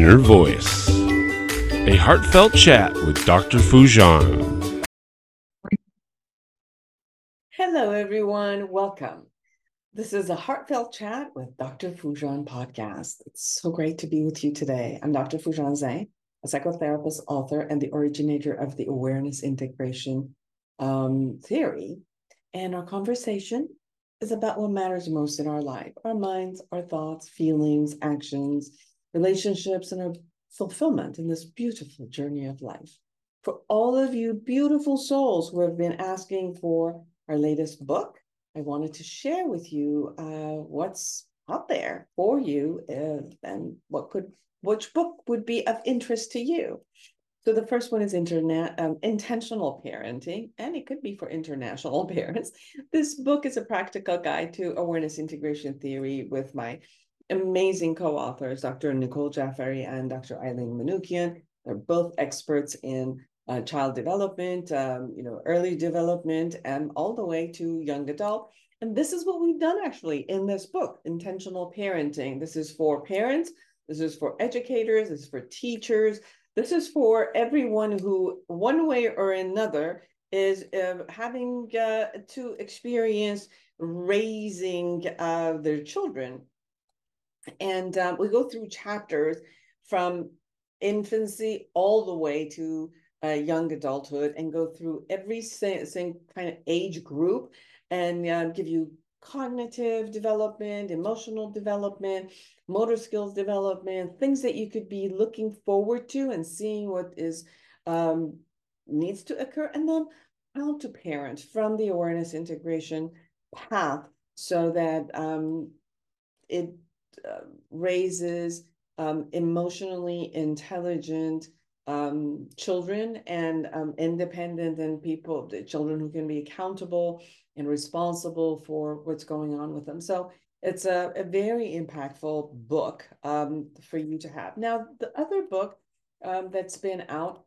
Inner Voice, a heartfelt chat with Dr. Foojan. Hello, everyone. Welcome. This is a heartfelt chat with Dr. Foojan podcast. It's so great to be with you today. I'm Dr. Foojan Zeine, a psychotherapist, author, and the originator of the awareness integration um, theory. And our conversation is about what matters most in our life our minds, our thoughts, feelings, actions, relationships, and our fulfillment in this beautiful journey of life. For all of you beautiful souls who have been asking for our latest book, I wanted to share with you uh, what's out there for you uh, and what could which book would be of interest to you. So the first one is internet um, intentional parenting, and it could be for international parents. This book is a practical guide to awareness integration theory with my amazing co-authors, Dr. Nicole Jaffari and Dr. Eileen Manukian. They're both experts in uh, child development, um, you know, early development, and all the way to young adult. And this is what we've done actually in this book, Intentional Parenting. This is for parents, this is for educators, this is for teachers, this is for everyone who, one way or another, is uh, having uh, to experience raising uh, their children. And um, we go through chapters from infancy all the way to uh, young adulthood and go through every same, same kind of age group and uh, give you cognitive development, emotional development, motor skills development, things that you could be looking forward to and seeing what is um, needs to occur, and then how to parent from the awareness integration path so that um, it raises um, emotionally intelligent um, children and um, independent and people, the children who can be accountable and responsible for what's going on with them. So it's a, a very impactful book um, for you to have. Now, the other book um, that's been out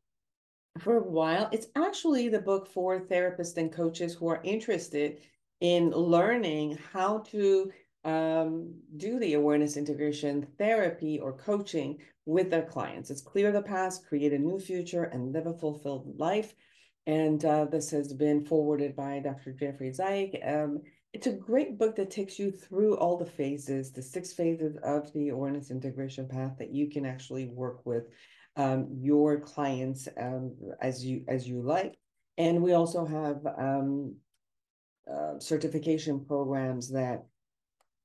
for a while, it's actually the book for therapists and coaches who are interested in learning how to um, do the awareness integration therapy or coaching with their clients. It's clear the past, create a new future, and live a fulfilled life. And uh, this has been forwarded by Dr. Jeffrey Zeig. Um, it's a great book that takes you through all the phases, the six phases of the awareness integration path that you can actually work with um, your clients um, as you as you like. And we also have um, uh, certification programs that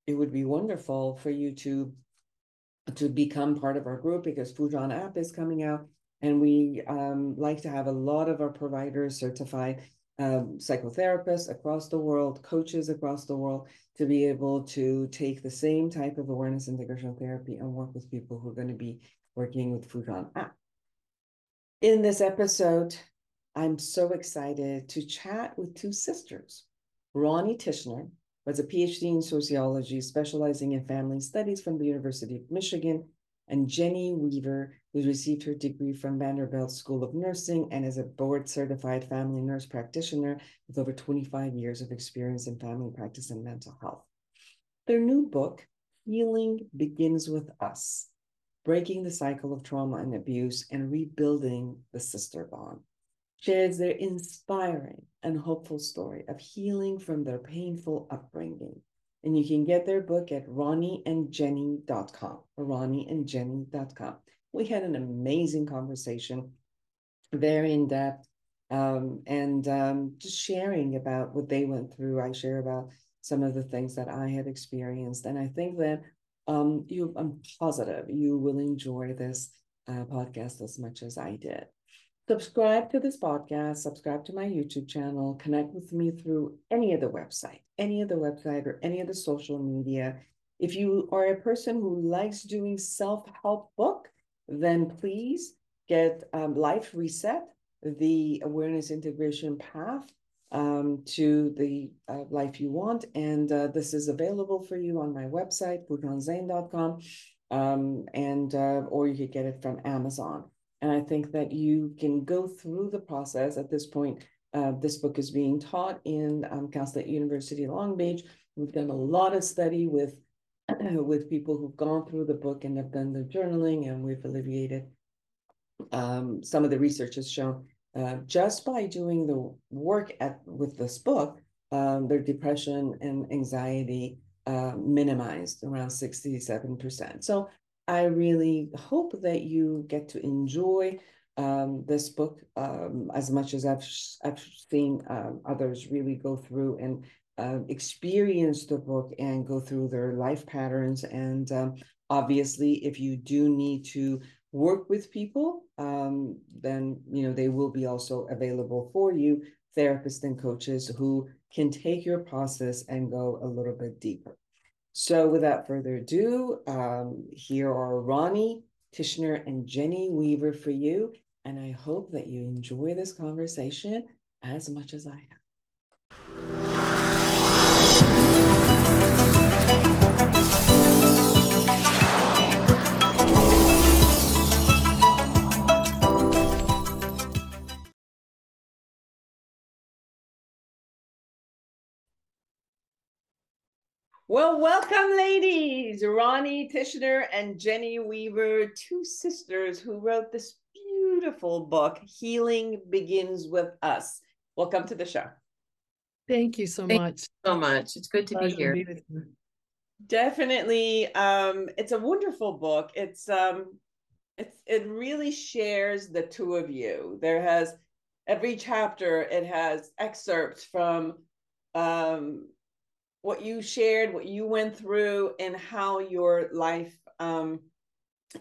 it would be wonderful for you to to become part of our group because Foojan app is coming out and we um, like to have a lot of our providers certified um, psychotherapists across the world, coaches across the world, to be able to take the same type of awareness integration therapy and work with people who are going to be working with Foojan app. In this episode, I'm so excited to chat with two sisters. Ronnie Tichenor was a PhD in sociology, specializing in family studies from the University of Michigan, and Jenny Weaver, who received her degree from Vanderbilt School of Nursing and is a board certified family nurse practitioner with over 25 years of experience in family practice and mental health. Their new book, Healing Begins with Us Breaking the Cycle of Trauma and Abuse and Rebuilding the Sister Bond, shares their inspiring and hopeful story of healing from their painful upbringing and you can get their book at ronnieandjenny.com ronnieandjenny.com. We had an amazing conversation, very in depth, um, and um, just sharing about what they went through. I share about some of the things that I had experienced, and I think that um, you, I'm positive you will enjoy this uh, podcast as much as I did. Subscribe to this podcast, subscribe to my YouTube channel, connect with me through any of the website, any of the website or any of the social media. If you are a person who likes doing self-help book, then please get um, Life Reset, the awareness integration path um, to the uh, life you want. And uh, this is available for you on my website, foojanzeine.com, um, and uh, or you could get it from Amazon. And I think that you can go through the process at this point. Uh, this book is being taught in um, Cal State University Long Beach. We've done a lot of study with with people who've gone through the book and have done the journaling, and we've alleviated um, some of the research has shown uh, just by doing the work at with this book, um, their depression and anxiety uh, minimized around 67%. So I really hope that you get to enjoy um, this book um, as much as I've, I've seen um, others really go through and uh, experience the book and go through their life patterns. And um, obviously, if you do need to work with people, um, then you know they will be also available for you, therapists and coaches who can take your process and go a little bit deeper. So without further ado, um, here are Ronnie Tichenor and Jenny Weaver for you. And I hope that you enjoy this conversation as much as I have. Well, welcome, ladies. Ronnie Tichenor and Jenny Weaver, two sisters who wrote this beautiful book, Healing Begins with Us. Welcome to the show. Thank you so Thank much. so much. It's good to Pleasure be here. be. Definitely, um, it's a wonderful book. It's um, it's it really shares the two of you. There has every chapter it has excerpts from um what you shared, what you went through, and how your life um,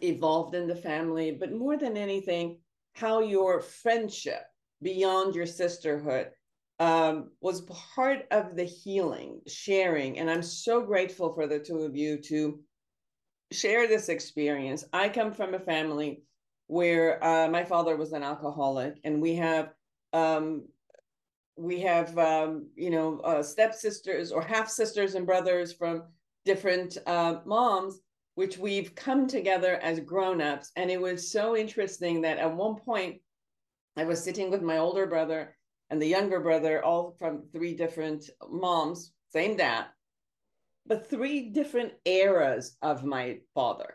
evolved in the family. But more than anything, how your friendship beyond your sisterhood um, was part of the healing, sharing. And I'm so grateful for the two of you to share this experience. I come from a family where uh, my father was an alcoholic, and we have um, we have um, you know uh, stepsisters or half sisters and brothers from different uh, moms which we've come together as grown-ups. And it was so interesting that at one point i was sitting with my older brother and the younger brother all from three different moms same dad but three different eras of my father.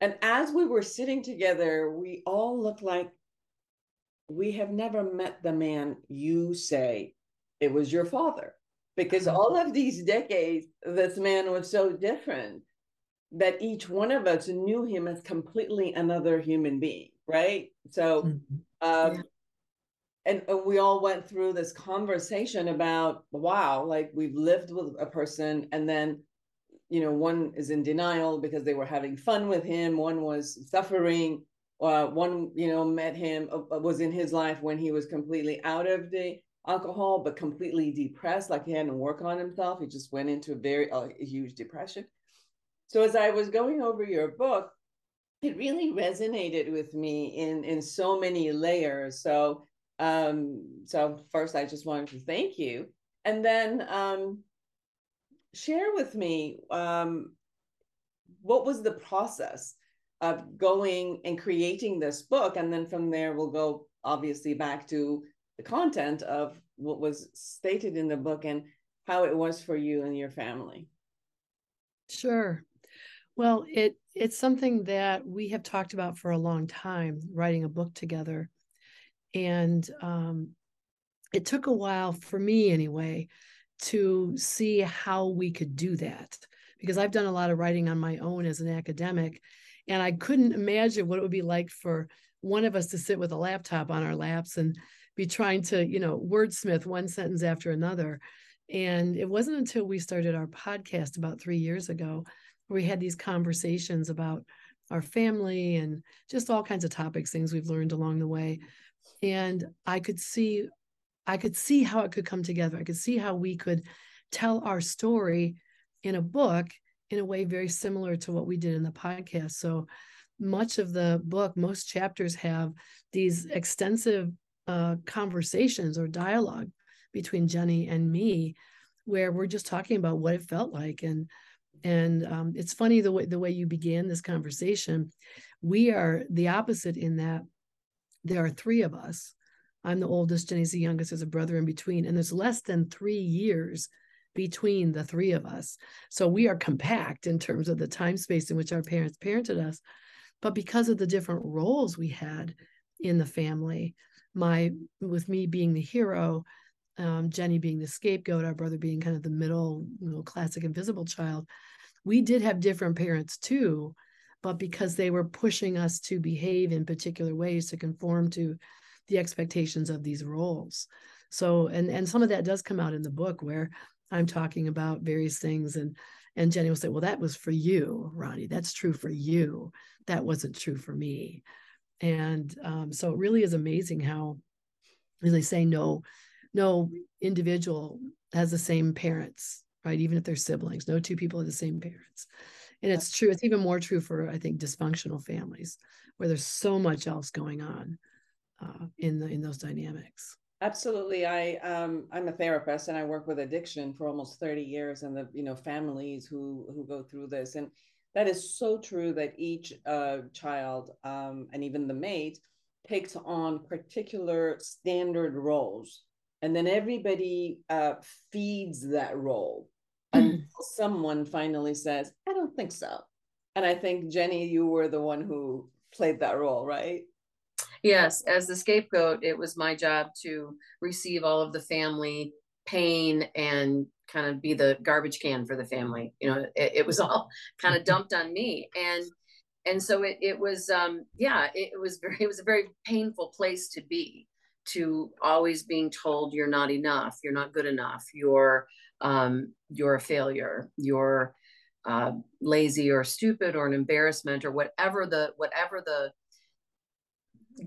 And as we were sitting together we all looked like we have never met the man you say it was your father because all of these decades this man was so different that each one of us knew him as completely another human being right so Mhm. um Yeah. and, and we all went through this conversation about wow like we've lived with a person and then you know one is in denial because they were having fun with him one was suffering uh, one you know met him uh, was in his life when he was completely out of the alcohol but completely depressed like he hadn't worked on himself. He just went into a very uh, huge depression. So as i was going over your book it really resonated with me in in so many layers. So um so first i just wanted to thank you. And then um share with me um what was the process of going and creating this book and then from there we'll go obviously back to the content of what was stated in the book and how it was for you and your family Sure. Well, it it's something that we have talked about for a long time, writing a book together, and um, it took a while for me anyway to see how we could do that because I've done a lot of writing on my own as an academic, and I couldn't imagine what it would be like for one of us to sit with a laptop on our laps and be trying to, you know, wordsmith one sentence after another. And it wasn't until we started our podcast about three years ago where we had these conversations about our family and just all kinds of topics, things we've learned along the way. And I could see, I could see how it could come together. I could see how we could tell our story in a book in a way very similar to what we did in the podcast. So much of the book, most chapters have these extensive uh, conversations or dialogue between Jenny and me, where we're just talking about what it felt like. And and um, it's funny the way the way you began this conversation. We are the opposite in that there are three of us. I'm the oldest, Jenny's the youngest, there's a brother in between, and there's less than three years between the three of us. So we are compact in terms of the time space in which our parents parented us. But because of the different roles we had in the family, my with me being the hero, um, Jenny being the scapegoat, our brother being kind of the middle, you know, classic invisible child, we did have different parents too. But because they were pushing us to behave in particular ways to conform to the expectations of these roles. So, and and some of that does come out in the book where I'm talking about various things and and Jenny will say, well, that was for you, Ronnie. That's true for you. That wasn't true for me. And um, so it really is amazing how, as they say, no, no individual has the same parents, right? Even if they're siblings, no two people have the same parents. And it's true. It's even more true for I think dysfunctional families where there's so much else going on uh, in the in those dynamics. Absolutely. I um I'm a therapist and I work with addiction for almost 30 years and the you know families who who go through this and that is so true that each uh child um and even the mate takes on particular standard roles and then everybody uh feeds that role until someone finally says I don't think so. And I think Jenny you were the one who played that role, right? Yes, as the scapegoat, it was my job to receive all of the family pain and kind of be the garbage can for the family. You know, it, it was all kind of dumped on me. And and so it, it was um yeah, it, was very it was a very painful place to be to always being told you're not enough, you're not good enough, you're um you're a failure, you're uh, lazy or stupid or an embarrassment or whatever the whatever the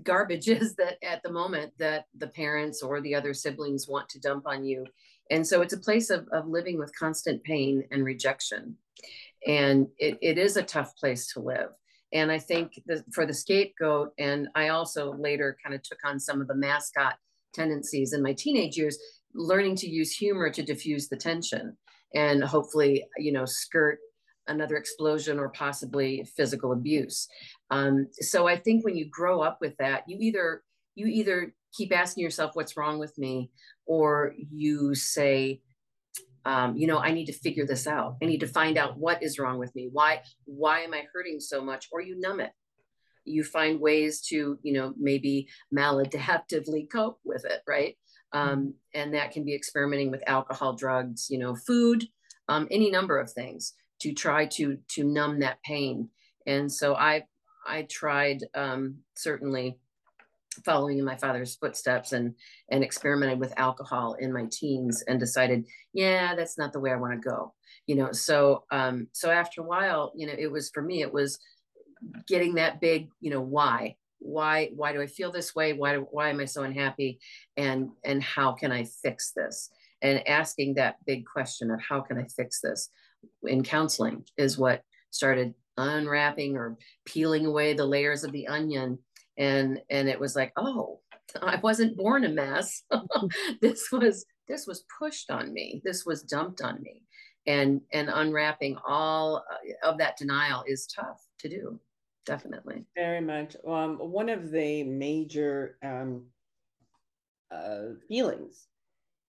garbage is that at the moment that the parents or the other siblings want to dump on you. And so it's a place of, of living with constant pain and rejection. And it, it is a tough place to live. And i think the, for the scapegoat and i also later kind of took on some of the mascot tendencies in my teenage years learning to use humor to diffuse the tension and hopefully you know skirt another explosion or possibly physical abuse. Um, so I think when you grow up with that, you either you either keep asking yourself what's wrong with me, or you say, um, you know, I need to figure this out. I need to find out what is wrong with me. Why why am I hurting so much? Or you numb it. You find ways to, you know, maybe maladaptively cope with it, right? Um, and that can be experimenting with alcohol, drugs, you know, food, um, any number of things to try to to numb that pain. And so I I tried um, certainly following in my father's footsteps and and experimented with alcohol in my teens and decided yeah that's not the way i want to go you know? So um so after a while you know it was for me it was getting that big you know why? Why why do i feel this way? Why why am i so unhappy? And and how can i fix this? And asking that big question of how can i fix this in counseling is what started unwrapping or peeling away the layers of the onion. And and it was like oh i wasn't born a mess. This was this was pushed on me. This was dumped on me. And and unwrapping all of that denial is tough to do definitely. Very much. Um one of the major um uh feelings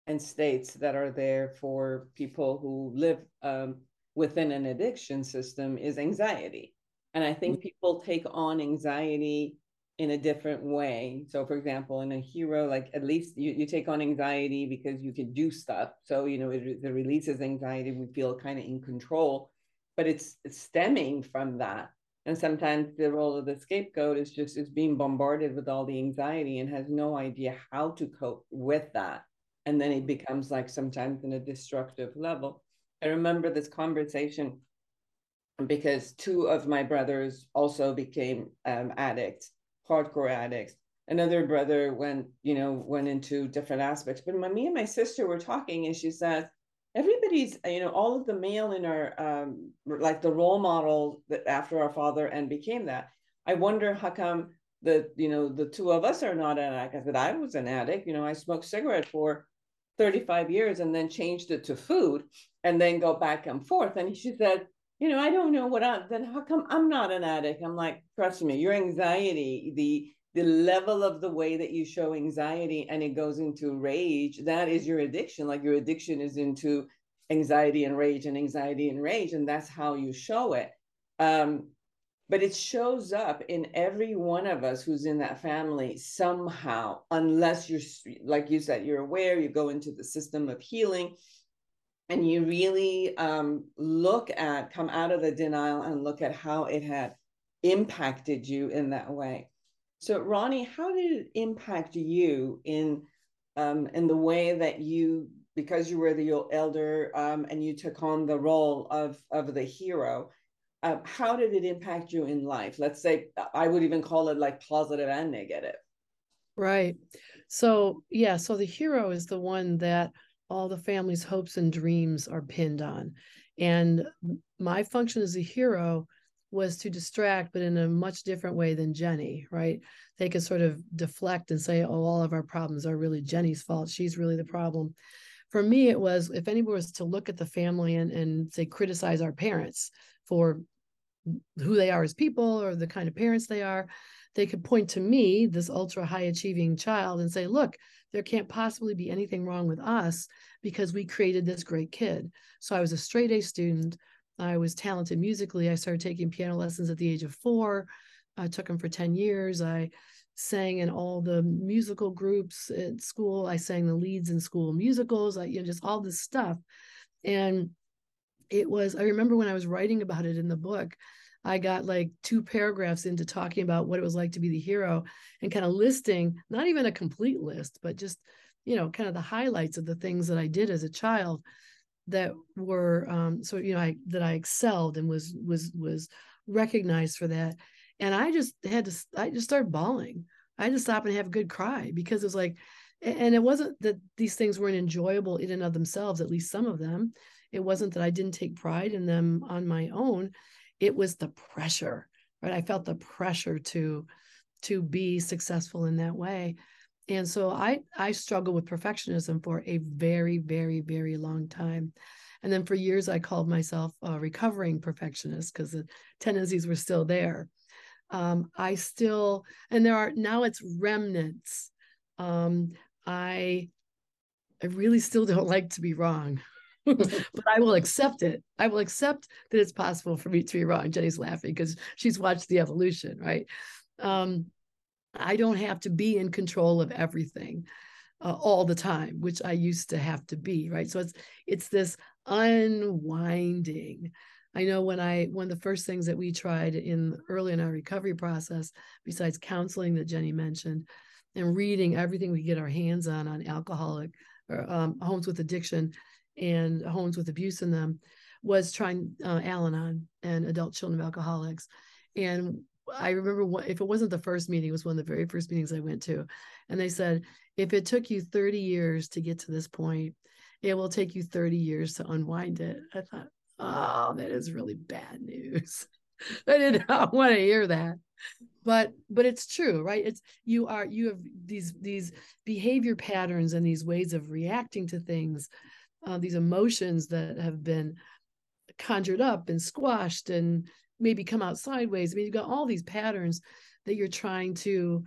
and states that are there for people who live um, within an addiction system is anxiety. And I think mm-hmm. people take on anxiety in a different way. So, for example, in a hero, like at least you, you take on anxiety because you can do stuff. So, you know, it, it releases anxiety. We feel kind of in control, but it's, it's stemming from that. And sometimes the role of the scapegoat is just is being bombarded with all the anxiety and has no idea how to cope with that and then it becomes like sometimes in a destructive level. I remember this conversation because two of my brothers also became um, addicts, hardcore addicts. Another brother went, you know, went into different aspects. But my, me and my sister were talking, and she says, everybody's, you know, all of the male in our, um, like the role model that after our father and became that. I wonder how come the, you know, the two of us are not an addict. I said, I was an addict. You know, I smoked cigarette for 35 years and then changed it to food and then go back and forth. And she said, you know, I don't know what I then how come I'm not an addict? I'm like, trust me, your anxiety, the the level of the way that you show anxiety and it goes into rage, that is your addiction. Like your addiction is into anxiety and rage and anxiety and rage and that's how you show it um but it shows up in every one of us who's in that family somehow unless you're like you said you're aware you go into the system of healing and you really um, look at come out of the denial and look at how it had impacted you in that way. So ronnie how did it impact you in um, in the way that you because you were the elder um, and you took on the role of of the hero uh, how did it impact you in life? Let's say i would even call it like positive and negative. Right. So yeah so the hero is the one that all the family's hopes and dreams are pinned on. And my function as a hero was to distract but in a much different way than jenny right? They could sort of deflect and say oh all of our problems are really jenny's fault. She's really the problem. For me it was if anyone was to look at the family and, and say criticize our parents for who they are as people or the kind of parents they are they could point to me this ultra high achieving child and say look there can't possibly be anything wrong with us because we created this great kid. So i was a straight a student. I was talented musically. I started taking piano lessons at the age of four. I took them for 10 years. I sang in all the musical groups at school. I sang the leads in school musicals i you know just all this stuff. And it was i remember when i was writing about it in the book i got like two paragraphs into talking about what it was like to be the hero and kind of listing not even a complete list but just you know kind of the highlights of the things that i did as a child that were um so you know i that i excelled and was was was recognized for that. And i just had to i just started bawling. I had to stop and have a good cry because it was like and it wasn't that these things weren't enjoyable in and of themselves at least some of them it wasn't that I didn't take pride in them on my own. It was the pressure, right? I felt the pressure to to be successful in that way. And so I I struggled with perfectionism for a very very very long time. And then for years I called myself a recovering perfectionist because the tendencies were still there. Um, I still and there are now it's remnants. Um, I I really still don't like to be wrong. but I will accept it. I will accept that it's possible for me to be wrong. Jenny's laughing because she's watched the evolution, right? Um, I don't have to be in control of everything uh, all the time, which I used to have to be, right? So it's it's this unwinding. I know when I one of the first things that we tried in early in our recovery process, besides counseling that Jenny mentioned, and reading everything we get our hands on on alcoholic or um, homes with addiction and homes with abuse in them was trying uh, Al-Anon and adult children of alcoholics. And I remember what, if it wasn't the first meeting, it was one of the very first meetings I went to. And they said, if it took you 30 years to get to this point, it will take you 30 years to unwind it. I thought, oh, that is really bad news. I did not want to hear that. But but it's true, right? It's you are you have these these behavior patterns and these ways of reacting to things uh, these emotions that have been conjured up and squashed and maybe come out sideways. I mean, you've got all these patterns that you're trying to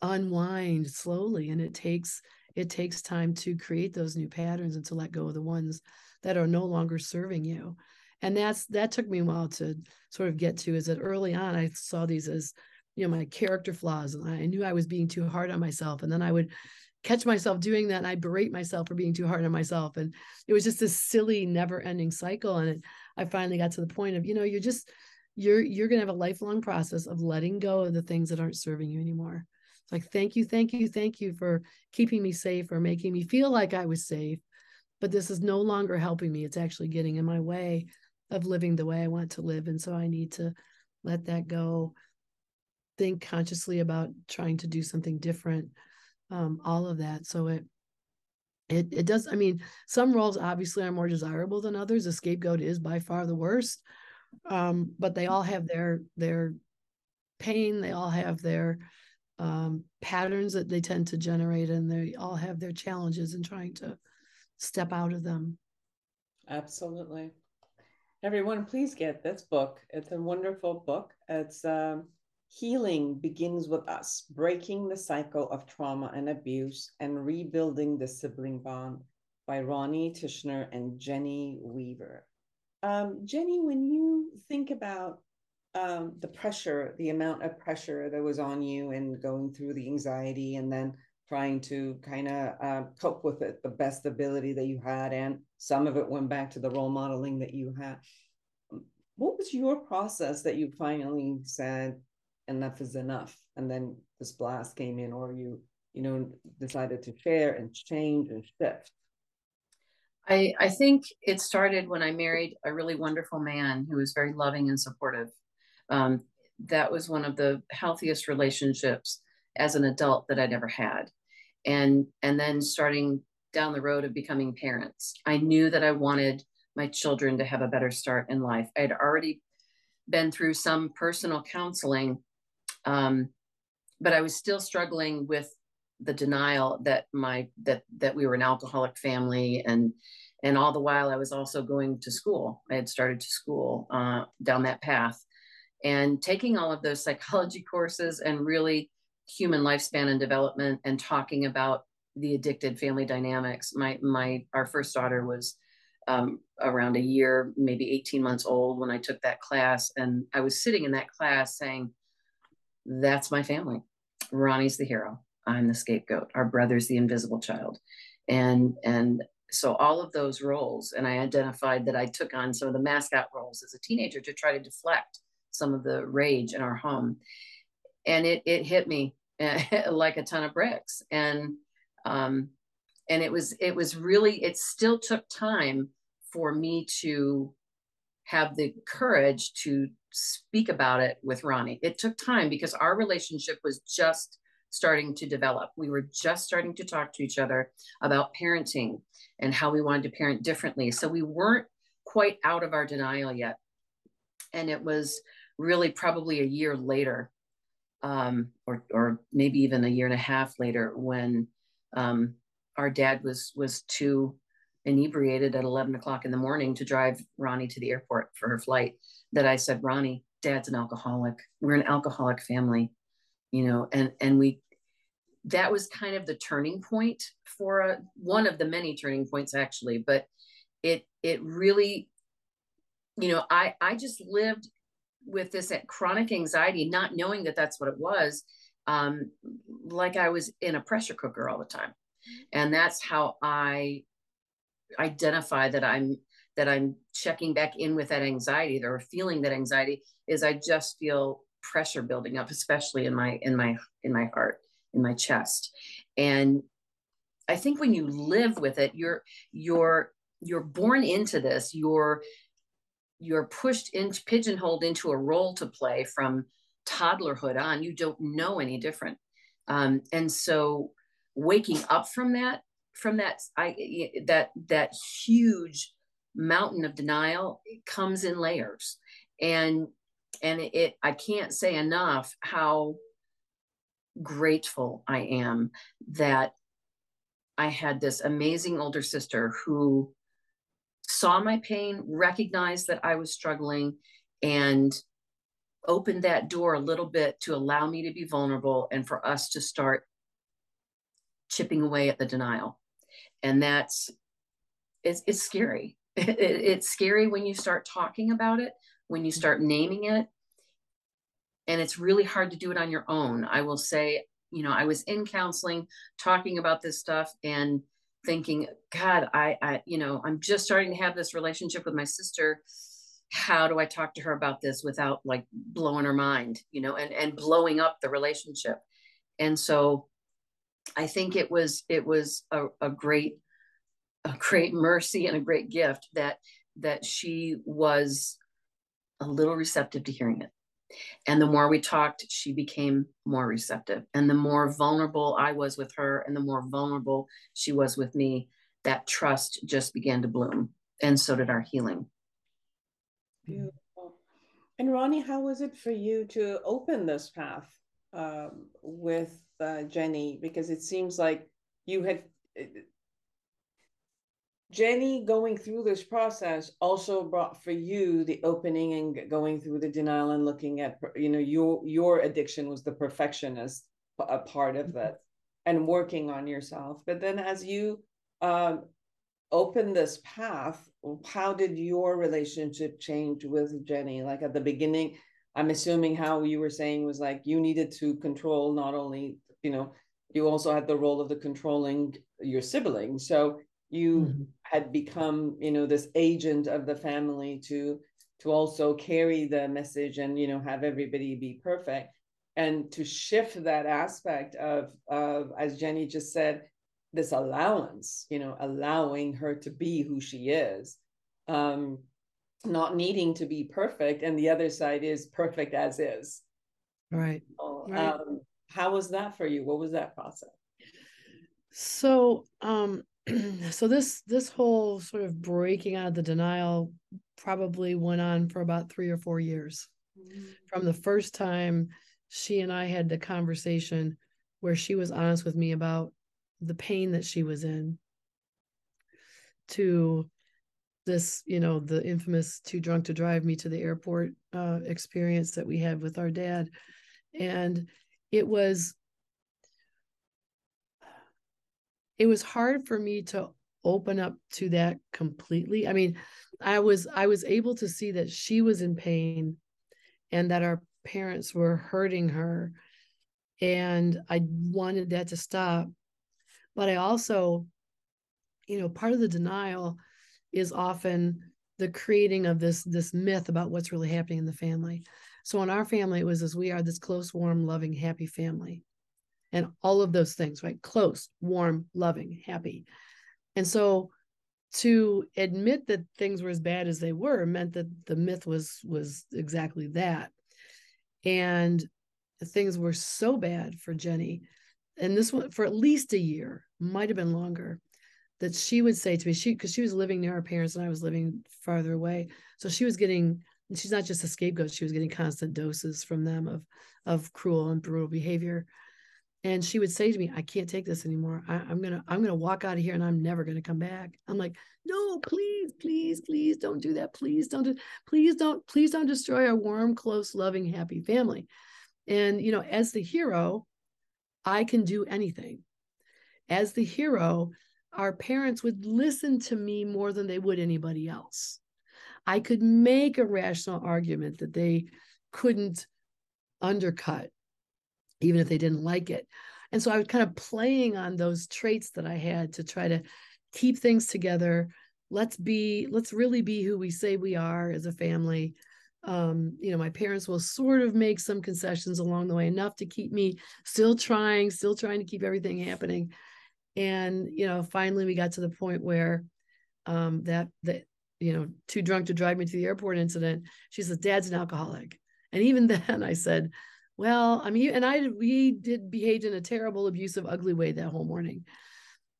unwind slowly, and it takes it takes time to create those new patterns and to let go of the ones that are no longer serving you. And that's that took me a while to sort of get to. Is that early on I saw these as you know my character flaws, and I knew I was being too hard on myself, and then I would catch myself doing that and I berate myself for being too hard on myself. And it was just this silly, never ending cycle. And it, I finally got to the point of, you know, you're just, you're, you're going to have a lifelong process of letting go of the things that aren't serving you anymore. It's like, thank you, thank you, thank you for keeping me safe or making me feel like I was safe. But this is no longer helping me. It's actually getting in my way of living the way I want to live. And so I need to let that go, think consciously about trying to do something different um, all of that. So it it it does. I mean, some roles obviously are more desirable than others. The scapegoat is by far the worst, um, but they all have their their pain. They all have their um, patterns that they tend to generate, and they all have their challenges in trying to step out of them. Absolutely. Everyone, please get this book. It's a wonderful book. It's um, Healing begins with us, breaking the cycle of trauma and abuse and rebuilding the sibling bond. by Ronnie Tichenor and Jenny Weaver. Um, Jenny, when you think about um, the pressure, the amount of pressure that was on you and going through the anxiety and then trying to kind of uh, cope with it the best ability that you had, and some of it went back to the role modeling that you had. What was your process that you finally said, enough is enough? And then this blast came in, or you, you know, decided to share and change and shift? I, I think it started when I married a really wonderful man who was very loving and supportive. Um, that was one of the healthiest relationships as an adult that I'd ever had. And and then starting down the road of becoming parents, I knew that I wanted my children to have a better start in life. I had already been through some personal counseling, um, but I was still struggling with the denial that my that that we were an alcoholic family and and all the while I was also going to school. I had started to school uh, down that path and taking all of those psychology courses and really human lifespan and development and talking about the addicted family dynamics. My my our first daughter was um, around a year, maybe 18 months old when I took that class, and I was sitting in that class saying, "That's my family. Ronnie's the hero. I'm the scapegoat. Our brother's the invisible child. And and so all of those roles, and I identified that I took on some of the mascot roles as a teenager to try to deflect some of the rage in our home. And it it hit me like a ton of bricks. And um and it was it was really it still took time for me to have the courage to speak about it with Ronnie. It took time because our relationship was just starting to develop. We were just starting to talk to each other about parenting and how we wanted to parent differently. So we weren't quite out of our denial yet. And it was really probably a year later, um, or, or maybe even a year and a half later, when um, our dad was was too inebriated at 11 o'clock in the morning to drive Ronnie to the airport for her flight, that I said, Ronnie, dad's an alcoholic. We're an alcoholic family you know and and we that was kind of the turning point for a, one of the many turning points actually but it it really you know i i just lived with this chronic anxiety not knowing that that's what it was um like i was in a pressure cooker all the time and that's how i identify that i'm that i'm checking back in with that anxiety or feeling that anxiety is i just feel pressure building up especially in my in my in my heart in my chest. And i think when you live with it you're you're you're born into this. You're you're pushed into pigeonholed into a role to play from toddlerhood on. You don't know any different. Um, and so waking up from that from that i that that huge mountain of denial comes in layers. And and it, i can't say enough how grateful i am that i had this amazing older sister who saw my pain recognized that i was struggling and opened that door a little bit to allow me to be vulnerable and for us to start chipping away at the denial and that's it's, it's scary it, it's scary when you start talking about it when you start naming it. And it's really hard to do it on your own. I will say, you know, I was in counseling talking about this stuff and thinking, God, I, I, you know, I'm just starting to have this relationship with my sister. How do I talk to her about this without like blowing her mind, you know, and, and blowing up the relationship? And so I think it was, it was a, a great, a great mercy and a great gift that, that she was a little receptive to hearing it. And the more we talked, she became more receptive. And the more vulnerable I was with her, and the more vulnerable she was with me, that trust just began to bloom. And so did our healing. Beautiful. And Ronnie, how was it for you to open this path um, with uh, Jenny? Because it seems like you had Jenny going through this process also brought for you the opening and going through the denial and looking at you know your your addiction was the perfectionist a part of that and working on yourself but then as you um opened this path, how did your relationship change with Jenny? Like at the beginning, I'm assuming how you were saying was like you needed to control not only, you know, you also had the role of the controlling your sibling. So you Mhm. had become, you know, this agent of the family to to also carry the message and you know have everybody be perfect and to shift that aspect of of as jenny just said this allowance you know allowing her to be who she is um not needing to be perfect and the other side is perfect as is Right. Right. um how was that for you what was that process So, um, so this this whole sort of breaking out of the denial probably went on for about three or four years. From the first time she and I had the conversation where she was honest with me about the pain that she was in to this, you know, the infamous too drunk to drive me to the airport uh, experience that we had with our dad. And it was it was hard for me to open up to that completely. I mean, I was I was able to see that she was in pain and that our parents were hurting her and I wanted that to stop. But I also you know, part of the denial is often the creating of this this myth about what's really happening in the family. So in our family it was as we are this close, warm, loving, happy family and all of those things, right? Close, warm, loving, happy. And so to admit that things were as bad as they were meant that the myth was was exactly that. And things were so bad for Jenny, and this one for at least a year, might have been longer, that she would say to me, she because she was living near her parents and I was living farther away. So she was getting, she's not just a scapegoat, she was getting constant doses from them of of cruel and brutal behavior. And she would say to me i can't take this anymore. I, am gonna i'm gonna walk out of here and i'm never gonna come back. I'm like no please please please don't do that. Please don't do, please don't please don't destroy our warm close loving happy family. And you know as the hero i can do anything. As the hero our parents would listen to me more than they would anybody else i could make a rational argument that they couldn't undercut even if they didn't like it. And so I was kind of playing on those traits that I had to try to keep things together. Let's be, let's really be who we say we are as a family. Um, you know, my parents will sort of make some concessions along the way, enough to keep me still trying, still trying to keep everything happening. And, you know, finally we got to the point where um that that, you know, too drunk to drive me to the airport incident, she says, Dad's an alcoholic. And even then I said, well, I mean, and I we did behaved in a terrible, abusive, ugly way that whole morning.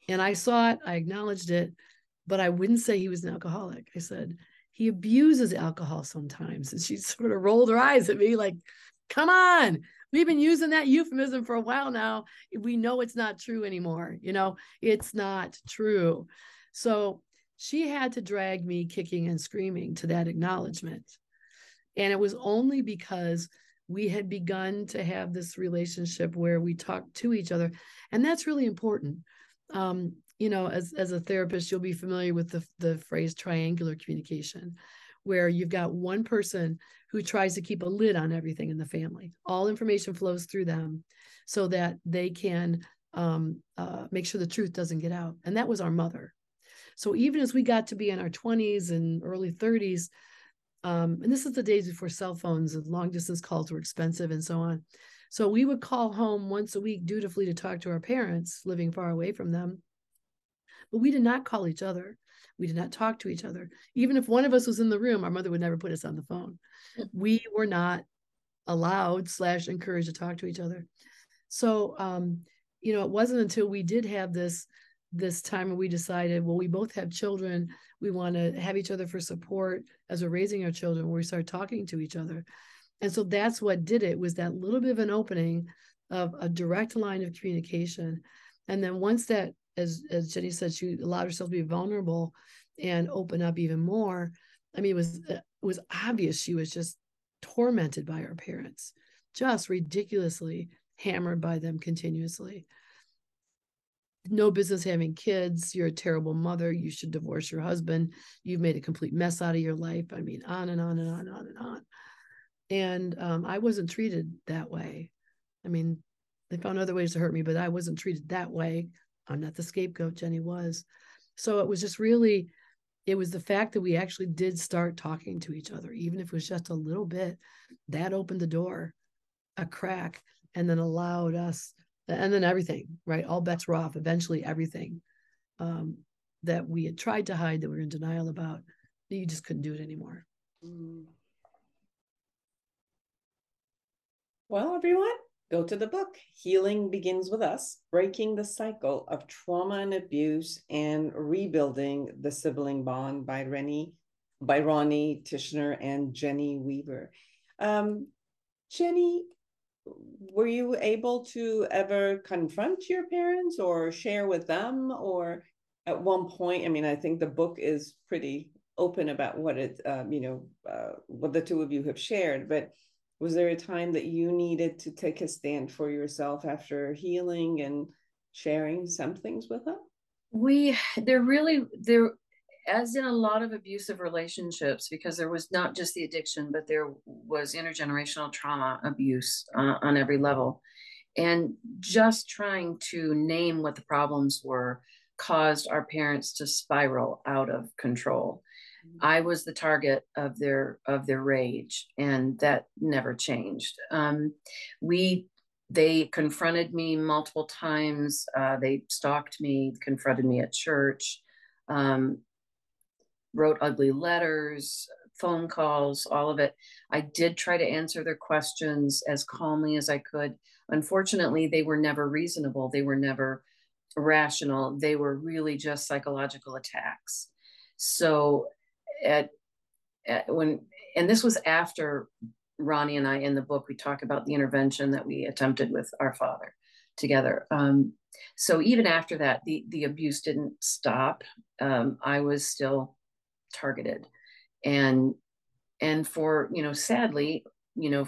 And I saw it, I acknowledged it, but I wouldn't say he was an alcoholic. I said, he abuses alcohol sometimes. And she sort of rolled her eyes at me like, come on, we've been using that euphemism for a while now. We know it's not true anymore. You know, it's not true. So she had to drag me kicking and screaming to that acknowledgement. And it was only because we had begun to have this relationship where we talked to each other. And that's really important. Um, you know as, as a therapist you'll be familiar with the, the phrase triangular communication where you've got one person who tries to keep a lid on everything in the family. All information flows through them so that they can um, uh, make sure the truth doesn't get out. And that was our mother so even as we got to be in our 20s and early 30s um, and this is the days before cell phones and long distance calls were expensive and so on. So we would call home once a week dutifully to talk to our parents living far away from them. But we did not call each other. We did not talk to each other. Even if one of us was in the room, our mother would never put us on the phone. We were not allowed slash encouraged to talk to each other. So um, you know, it wasn't until we did have this this time when we decided, well, we both have children. We want to have each other for support as we're raising our children, we start talking to each other. And so that's what did it was that little bit of an opening of a direct line of communication. And then once that, as as Jenny said, she allowed herself to be vulnerable and open up even more. I mean, it was uh, it was obvious she was just tormented by her parents, just ridiculously hammered by them continuously no business having kids. You're a terrible mother. You should divorce your husband. You've made a complete mess out of your life. I mean, on and on and on and on and on. And um, I wasn't treated that way. I mean, they found other ways to hurt me, but I wasn't treated that way. I'm not the scapegoat. Jenny was. So it was just really, it was the fact that we actually did start talking to each other, even if it was just a little bit, that opened the door, a crack, and then allowed us and then everything, right? All bets were off. Eventually, everything um, that we had tried to hide, that we were in denial about, you just couldn't do it anymore. Mm. Well, everyone, go to the book. Healing Begins with Us Breaking the Cycle of Trauma and Abuse and Rebuilding the Sibling Bond by Rennie, by Ronnie Tichenor and Jenny Weaver. Um, Jenny, were you able to ever confront your parents or share with them or at one point i mean i think the book is pretty open about what it um, you know uh, what the two of you have shared but was there a time that you needed to take a stand for yourself after healing and sharing some things with them? We there really there as in a lot of abusive relationships, because there was not just the addiction, but there was intergenerational trauma abuse uh, on every level. And just trying to name what the problems were caused our parents to spiral out of control. Mm-hmm. I was the target of their of their rage, and that never changed. Um, we they confronted me multiple times. Uh, they stalked me, confronted me at church. Um, wrote ugly letters, phone calls, all of it. I did try to answer their questions as calmly as I could. Unfortunately, they were never reasonable. They were never rational. They were really just psychological attacks. So at, at when and this was after Ronnie and I in the book we talk about the intervention that we attempted with our father together. Um, so even after that, the the abuse didn't stop. Um, I was still targeted. And and for you know sadly you know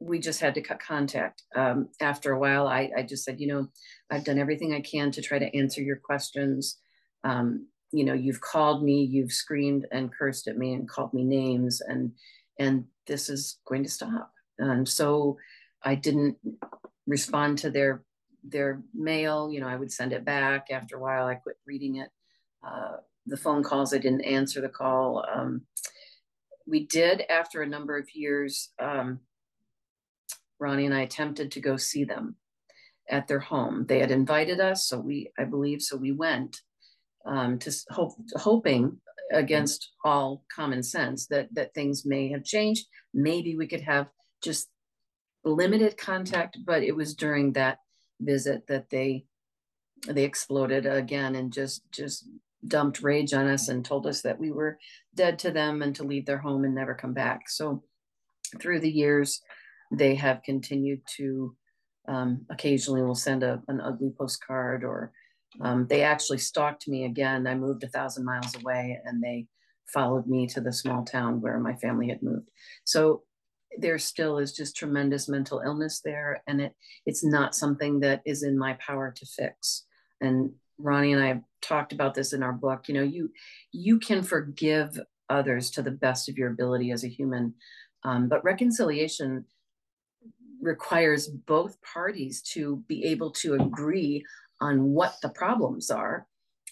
we just had to cut contact. Um, after a while I, I just said you know i've done everything i can to try to answer your questions. Um, you know you've called me you've screamed and cursed at me and called me names and and this is going to stop. And so i didn't respond to their their mail. You know i would send it back. After a while i quit reading it. Uh, the phone calls. I didn't answer the call. Um, we did, after a number of years, um, Ronnie and I attempted to go see them at their home. They had invited us, so we, I believe, so we went um, to hope, hoping against all common sense that that things may have changed. Maybe we could have just limited contact, but it was during that visit that they they exploded again and just just dumped rage on us and told us that we were dead to them and to leave their home and never come back. So through the years, they have continued to um, occasionally will send a, an ugly postcard or um, they actually stalked me again. I moved a thousand miles away and they followed me to the small town where my family had moved. So there still is just tremendous mental illness there and it it's not something that is in my power to fix. And Ronnie and I talked about this in our book. You know, you you can forgive others to the best of your ability as a human, um, but reconciliation requires both parties to be able to agree on what the problems are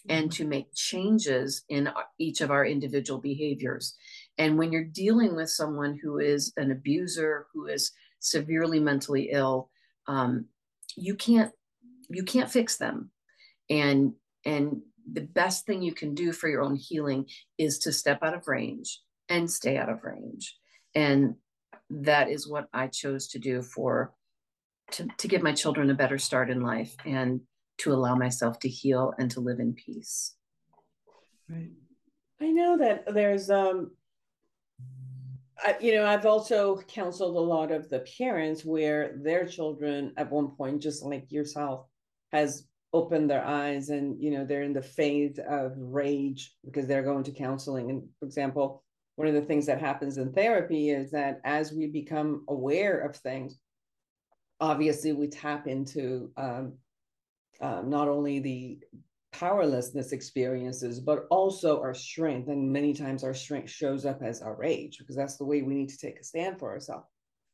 and to make changes in each of our individual behaviors. And when you're dealing with someone who is an abuser, who is severely mentally ill, um, you can't you can't fix them and and the best thing you can do for your own healing is to step out of range and stay out of range. And that is what i chose to do for to, to give my children a better start in life and to allow myself to heal and to live in peace. Right. I know that there's um I, you know i've also counseled a lot of the parents where their children at one point just like yourself has open their eyes and you know they're in the phase of rage because they're going to counseling and for example one of the things that happens in therapy is that as we become aware of things obviously we tap into um, uh, not only the powerlessness experiences, but also our strength. And many times our strength shows up as our rage because that's the way we need to take a stand for ourselves.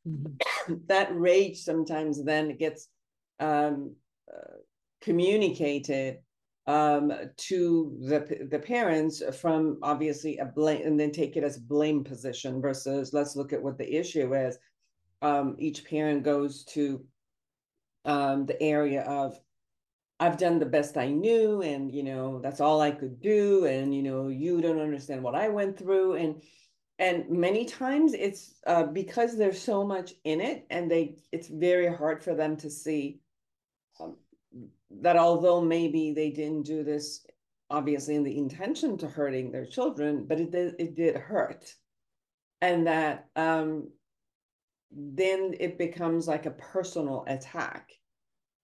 Mhm. that rage sometimes then gets um, uh, communicated um, to the the parents from obviously a blame and then take it as blame position versus let's look at what the issue is. Um, each parent goes to um, the area of I've done the best I knew, and you know that's all I could do, and you know you don't understand what I went through, and and many times it's uh, because there's so much in it, and they it's very hard for them to see um, that although maybe they didn't do this obviously in the intention to hurting their children, but it did it did hurt, and that um, then it becomes like a personal attack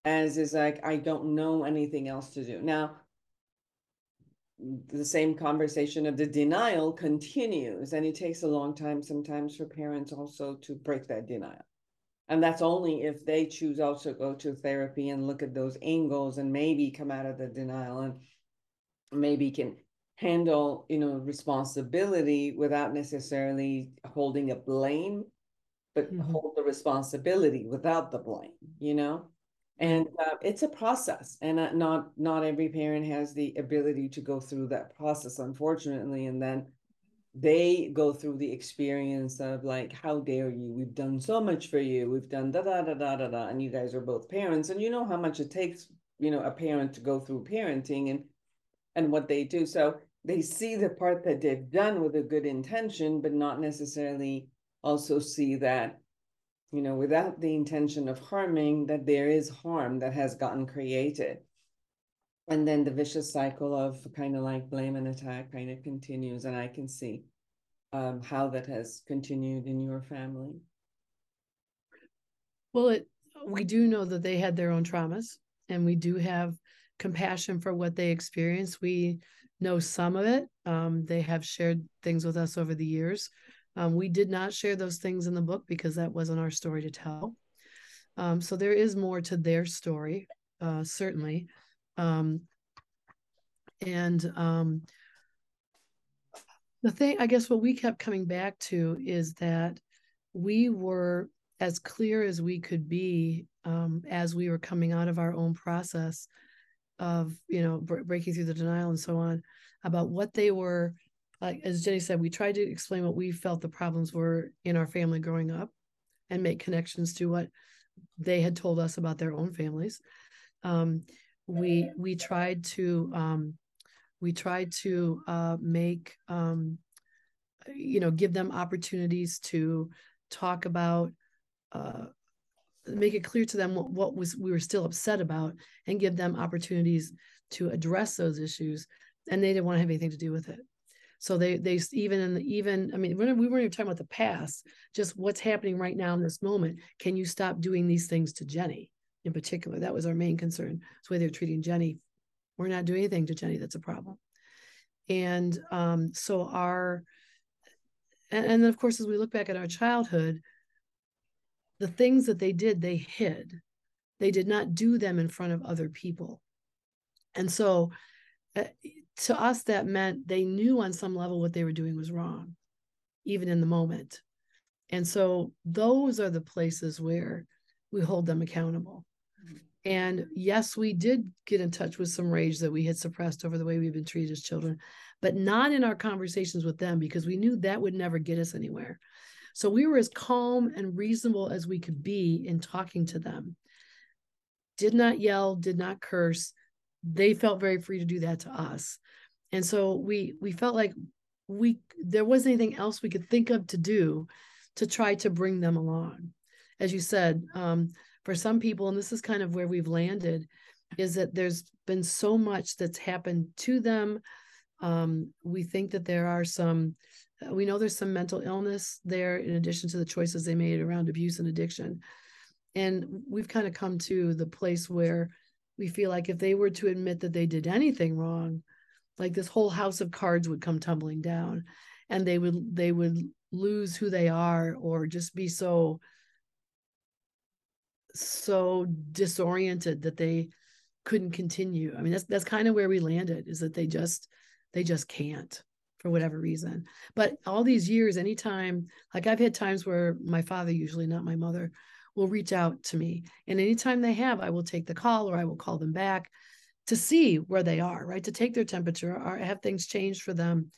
as is like i don't know anything else to do. Now the same conversation of the denial continues and it takes a long time sometimes for parents also to break that denial and that's only if they choose also go to therapy and look at those angles and maybe come out of the denial and maybe can handle you know responsibility without necessarily holding a blame but Mhm. hold the responsibility without the blame you know and uh, it's a process and uh, not not every parent has the ability to go through that process unfortunately and then they go through the experience of like how dare you? We've done so much for you. We've done da da da da da da and you guys are both parents and you know how much it takes you know a parent to go through parenting and and what they do. So they see the part that they've done with a good intention but not necessarily also see that you know, without the intention of harming, that there is harm that has gotten created. And then the vicious cycle of kind of like blame and attack kind of continues. And I can see um, how that has continued in your family. Well, it we do know that they had their own traumas, and we do have compassion for what they experienced. We know some of it. Um, they have shared things with us over the years. Um, we did not share those things in the book because that wasn't our story to tell. Um, so there is more to their story, uh, certainly. Um, and um, the thing, I guess, what we kept coming back to is that we were as clear as we could be um, as we were coming out of our own process of, you know, br- breaking through the denial and so on about what they were like as Jenny said, we tried to explain what we felt the problems were in our family growing up and make connections to what they had told us about their own families. Um, we we tried to um, we tried to uh, make um, you know give them opportunities to talk about uh, make it clear to them what, what was we were still upset about and give them opportunities to address those issues and they didn't want to have anything to do with it so they they even in the even I mean we weren't even talking about the past, just what's happening right now in this moment. Can you stop doing these things to Jenny in particular? That was our main concern. It's the way they're treating Jenny. We're not doing anything to Jenny that's a problem. And um, so our and, and then of course as we look back at our childhood, the things that they did they hid. They did not do them in front of other people. And so uh, to us that meant they knew on some level what they were doing was wrong even in the moment and so those are the places where we hold them accountable and yes we did get in touch with some rage that we had suppressed over the way we've been treated as children but not in our conversations with them because we knew that would never get us anywhere. So we were as calm and reasonable as we could be in talking to them. Did not yell did not curse. They felt very free to do that to us. And so we we felt like we there wasn't anything else we could think of to do to try to bring them along. As you said um, for some people and this is kind of where we've landed is that there's been so much that's happened to them. Um, we think that there are some we know there's some mental illness there in addition to the choices they made around abuse and addiction. And we've kind of come to the place where we feel like if they were to admit that they did anything wrong like this whole house of cards would come tumbling down and they would they would lose who they are or just be so so disoriented that they couldn't continue. I mean, that's that's kind of where we landed is that they just they just can't for whatever reason. But all these years, anytime, like I've had times where my father, usually not my mother, will reach out to me. And anytime they have, I will take the call or I will call them back to see where they are, right? To take their temperature or have things changed for them.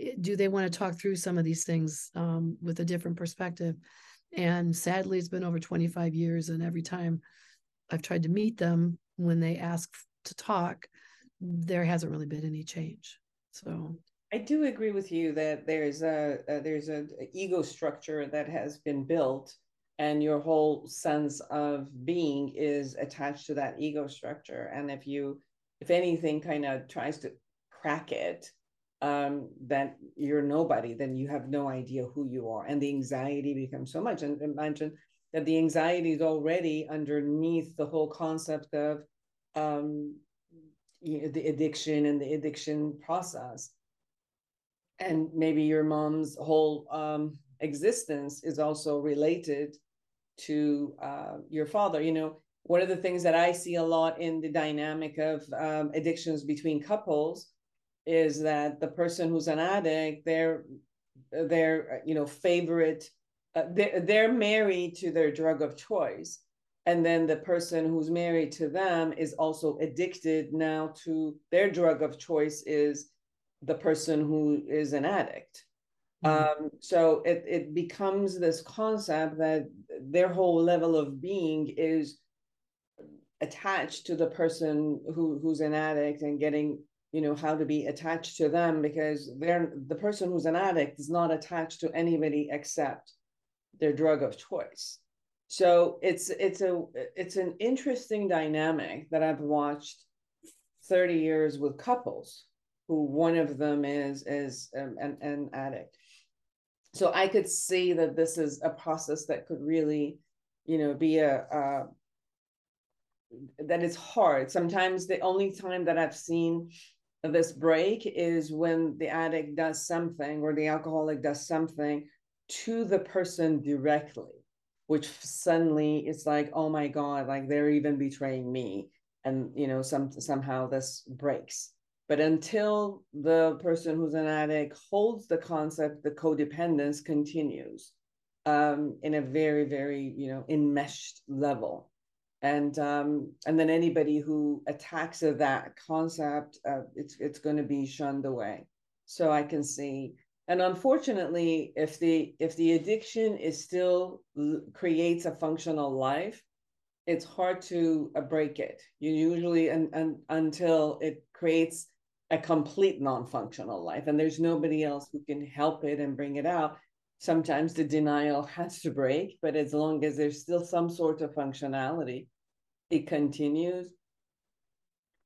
Eh, do they want to talk through some of these things um, with a different perspective? And sadly, it's been over 25 years. And every time I've tried to meet them when they ask to talk, there hasn't really been any change. So I do agree with you that there's a, a there's a, a ego structure that has been built and your whole sense of being is attached to that ego structure and if you if anything kind of tries to crack it um then you're nobody then you have no idea who you are and the anxiety becomes so much and imagine that the anxiety is already underneath the whole concept of um the addiction and the addiction process and maybe your mom's whole um existence is also related to uh, your father. You know, one of the things that I see a lot in the dynamic of um, addictions between couples is that the person who's an addict, their their you know favorite, uh, they're, they're married to their drug of choice, and then the person who's married to them is also addicted now to their drug of choice is the person who is an addict Mm-hmm. Um, so it, it becomes this concept that their whole level of being is attached to the person who who's an addict and getting you know how to be attached to them because they're the person who's an addict is not attached to anybody except their drug of choice so it's it's a it's an interesting dynamic that i've watched 30 years with couples who one of them is is um, an, an addict so I could see that this is a process that could really, you know, be a, a that is hard. Sometimes the only time that I've seen this break is when the addict does something or the alcoholic does something to the person directly, which suddenly it's like, oh my God, like they're even betraying me. And you know, some somehow this breaks. But until the person who's an addict holds the concept, the codependence continues um, in a very, very, you know, enmeshed level. And um, and then anybody who attacks that concept, uh, it's it's going to be shunned away. So I can see, and unfortunately, if the if the addiction is still creates a functional life, it's hard to uh, break it. You usually and, and until it creates a complete non-functional life and there's nobody else who can help it and bring it out sometimes the denial has to break but as long as there's still some sort of functionality it continues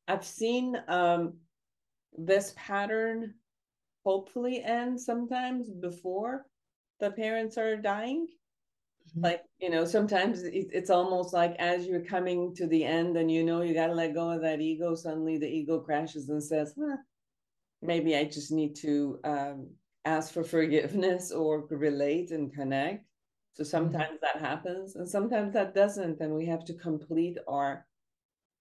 i've seen um, this pattern hopefully end sometimes before the parents are dying mm-hmm. like you know sometimes it, it's almost like as you're coming to the end and you know you got to let go of that ego suddenly the ego crashes and says huh, maybe i just need to um, ask for forgiveness or relate and connect. So mm-hmm. sometimes that happens and sometimes that doesn't and we have to complete our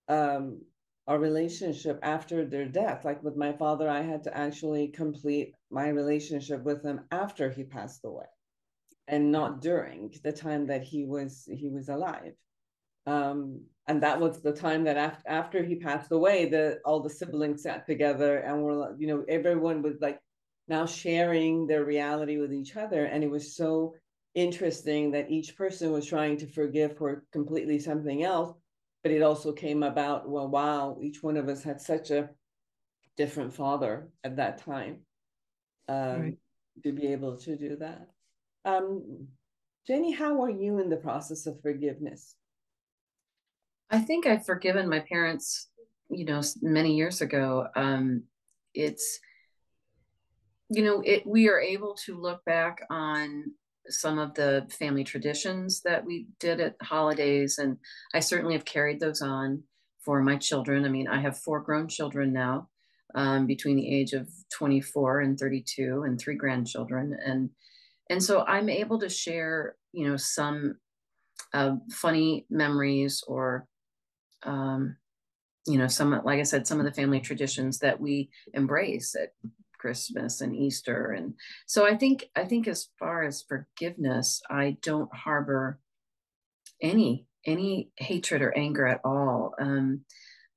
um our relationship after their death. Like with my father i had to actually complete my relationship with him after he passed away and not during the time that he was he was alive. Um, and that was the time that after after he passed away the all the siblings sat together and were you know everyone was like now sharing their reality with each other and it was so interesting that each person was trying to forgive for completely something else but it also came about well wow each one of us had such a different father at that time um, right. to be able to do that um, Jenny, how are you in the process of forgiveness? I think I've forgiven my parents, you know, many years ago. Um, it's, you know, it we are able to look back on some of the family traditions that we did at holidays, and I certainly have carried those on for my children. I mean, I have four grown children now, um, between the age of 24 and 32, and three grandchildren, and and so i'm able to share you know some uh, funny memories or um, you know, some, like I said, some of the family traditions that we embrace at Christmas and Easter. And so I think, I think as far as forgiveness, I don't harbor any, any hatred or anger at all. Um,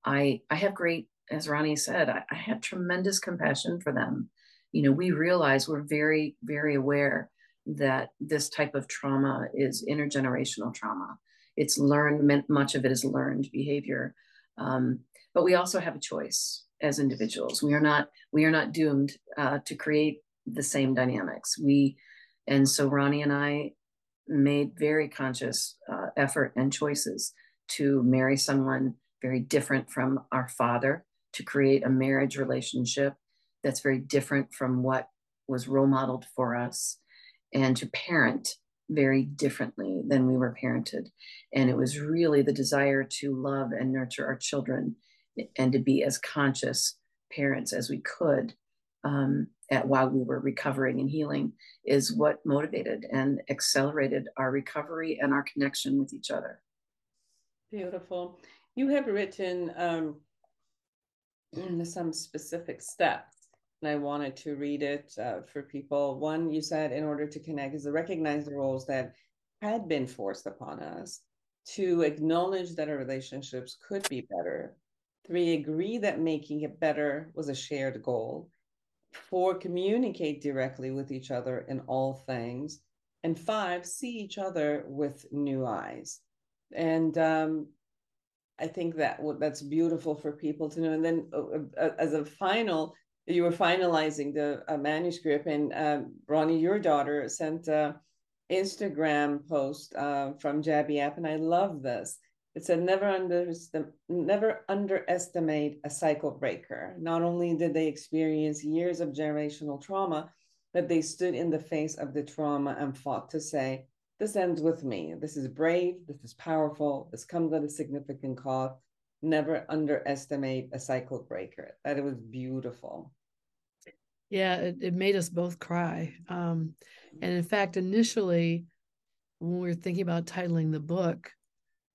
I, I have great, as Ronnie said, I, I have tremendous compassion for them. You know, we realize we're very, very aware that this type of trauma is intergenerational trauma. It's learned, much of it is learned behavior. Um, but we also have a choice as individuals. We are not we are not doomed uh, to create the same dynamics. We and so Ronnie and I made very conscious uh, effort and choices to marry someone very different from our father to create a marriage relationship that's very different from what was role modeled for us and to parent very differently than we were parented and it was really the desire to love and nurture our children and to be as conscious parents as we could um, at while we were recovering and healing is what motivated and accelerated our recovery and our connection with each other. Beautiful. You have written um, some specific steps, and I wanted to read it uh, for people. One, you said in order to connect is to recognize the roles that had been forced upon us, to acknowledge that our relationships could be better, Three, agree that making it better was a shared goal. Four, communicate directly with each other in all things. And five, see each other with new eyes. And um, I think that that's beautiful for people to know. And then, uh, uh, as a final, you were finalizing the uh, manuscript, and um, Ronnie, your daughter, sent a Instagram post uh, from Jabby App, and I love this. It said never under, never underestimate a cycle breaker. Not only did they experience years of generational trauma, but they stood in the face of the trauma and fought to say, this ends with me. This is brave. This is powerful. This comes at a significant cost. Never underestimate a cycle breaker. That it was beautiful. Yeah, it, it made us both cry. Um, and in fact, initially, when we were thinking about titling the book,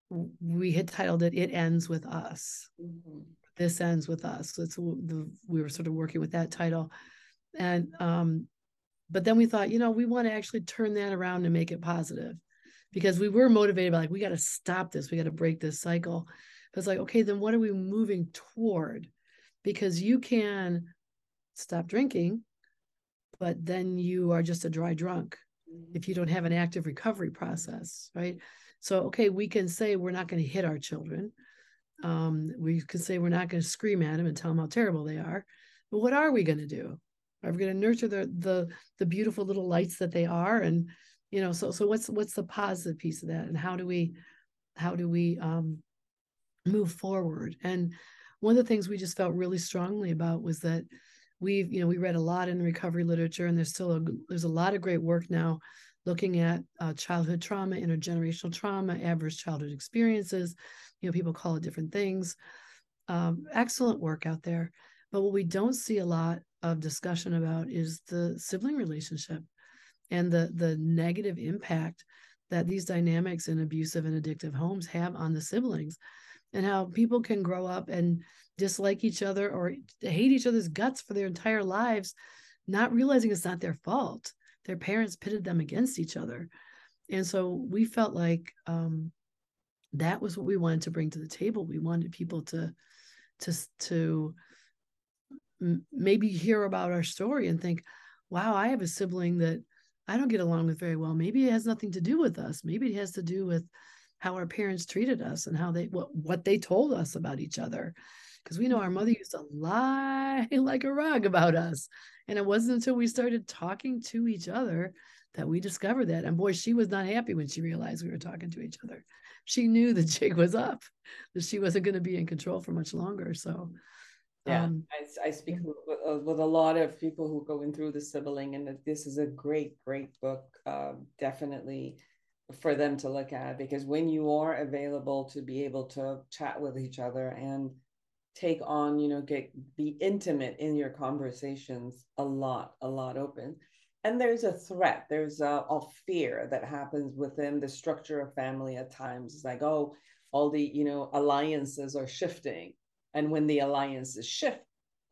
we had titled it "It Ends with Us." Mm-hmm. This ends with us. So it's the we were sort of working with that title, and um, but then we thought, you know, we want to actually turn that around and make it positive, because we were motivated by like we got to stop this, we got to break this cycle. But it's like, okay, then what are we moving toward? Because you can stop drinking, but then you are just a dry drunk if you don't have an active recovery process, right? So, okay, we can say we're not going to hit our children. Um, we can say we're not going to scream at them and tell them how terrible they are. But what are we going to do? Are we going to nurture the the the beautiful little lights that they are? And you know, so so what's what's the positive piece of that? And how do we how do we um, move forward? And one of the things we just felt really strongly about was that we've you know we read a lot in the recovery literature, and there's still a there's a lot of great work now looking at uh, childhood trauma, intergenerational trauma, adverse childhood experiences. You know, people call it different things. Um, excellent work out there. But what we don't see a lot of discussion about is the sibling relationship and the the negative impact that these dynamics in abusive and addictive homes have on the siblings and how people can grow up and dislike each other or hate each other's guts for their entire lives not realizing it's not their fault their parents pitted them against each other. And so we felt like um, that was what we wanted to bring to the table. We wanted people to to to maybe hear about our story and think wow i have a sibling that i don't get along with very well. Maybe it has nothing to do with us. Maybe it has to do with how our parents treated us and how they what, what they told us about each other because we know our mother used to lie like a rug about us and it wasn't until we started talking to each other that we discovered that. And boy, she was not happy when she realized we were talking to each other. She knew the jig was up, that she wasn't going to be in control for much longer. So, yeah, um, I, I, speak yeah. with, uh, with, a lot of people who go going through the sibling, and this is a great, great book. Uh, definitely for them to look at because when you are available to be able to chat with each other and take on, you know, get be intimate in your conversations a lot, a lot open. And there's a threat, there's a, a fear that happens within the structure of family at times. It's like, oh, all the, you know, alliances are shifting. And when the alliances shift,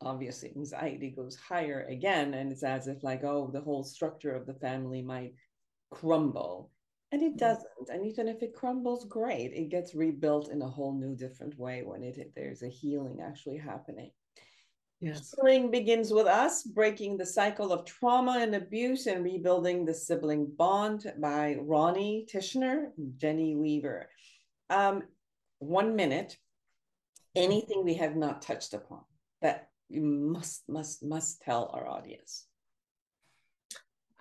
obviously anxiety goes higher again. And it's as if, like, oh, the whole structure of the family might crumble. And it Mhm. doesn't. And even if it crumbles, great. It gets rebuilt in a whole new different way when it there's a healing actually happening. Yes. Healing begins with us breaking the cycle of trauma and abuse and rebuilding the sibling bond by Ronnie Tichenor, and Jenny Weaver. Um, one minute. Anything we have not touched upon that you must, must, must tell our audience.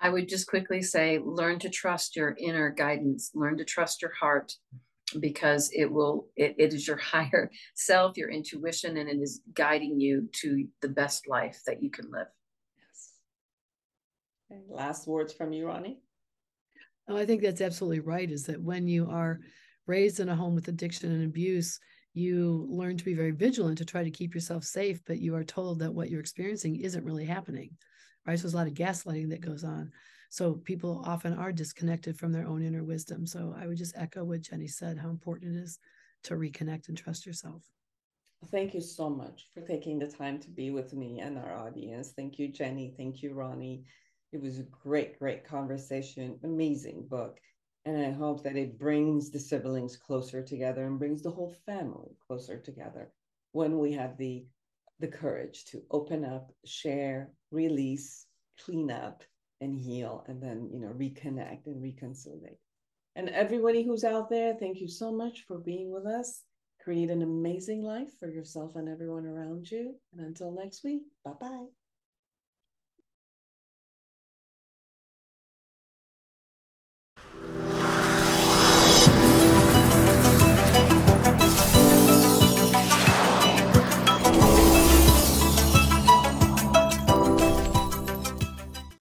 I would just quickly say learn to trust your inner guidance, learn to trust your heart because it will it, it is your higher self, your intuition, and it is guiding you to the best life that you can live. Yes. Okay, last words from you, Ronnie. Oh, I think that's absolutely right. Is that when you are raised in a home with addiction and abuse, you learn to be very vigilant to try to keep yourself safe, but you are told that what you're experiencing isn't really happening. Right. So there's a lot of gaslighting that goes on. So people often are disconnected from their own inner wisdom. So I would just echo what Jenny said, how important it is to reconnect and trust yourself. Thank you so much for taking the time to be with me and our audience. Thank you, Jenny. Thank you, Ronnie. It was a great, great conversation. Amazing book. And I hope that it brings the siblings closer together and brings the whole family closer together when we have the the courage to open up, share, release, clean up, and heal, and then you know reconnect and reconcile. And everybody who's out there, thank you so much for being with us. Create an amazing life for yourself and everyone around you. And until next week, bye bye.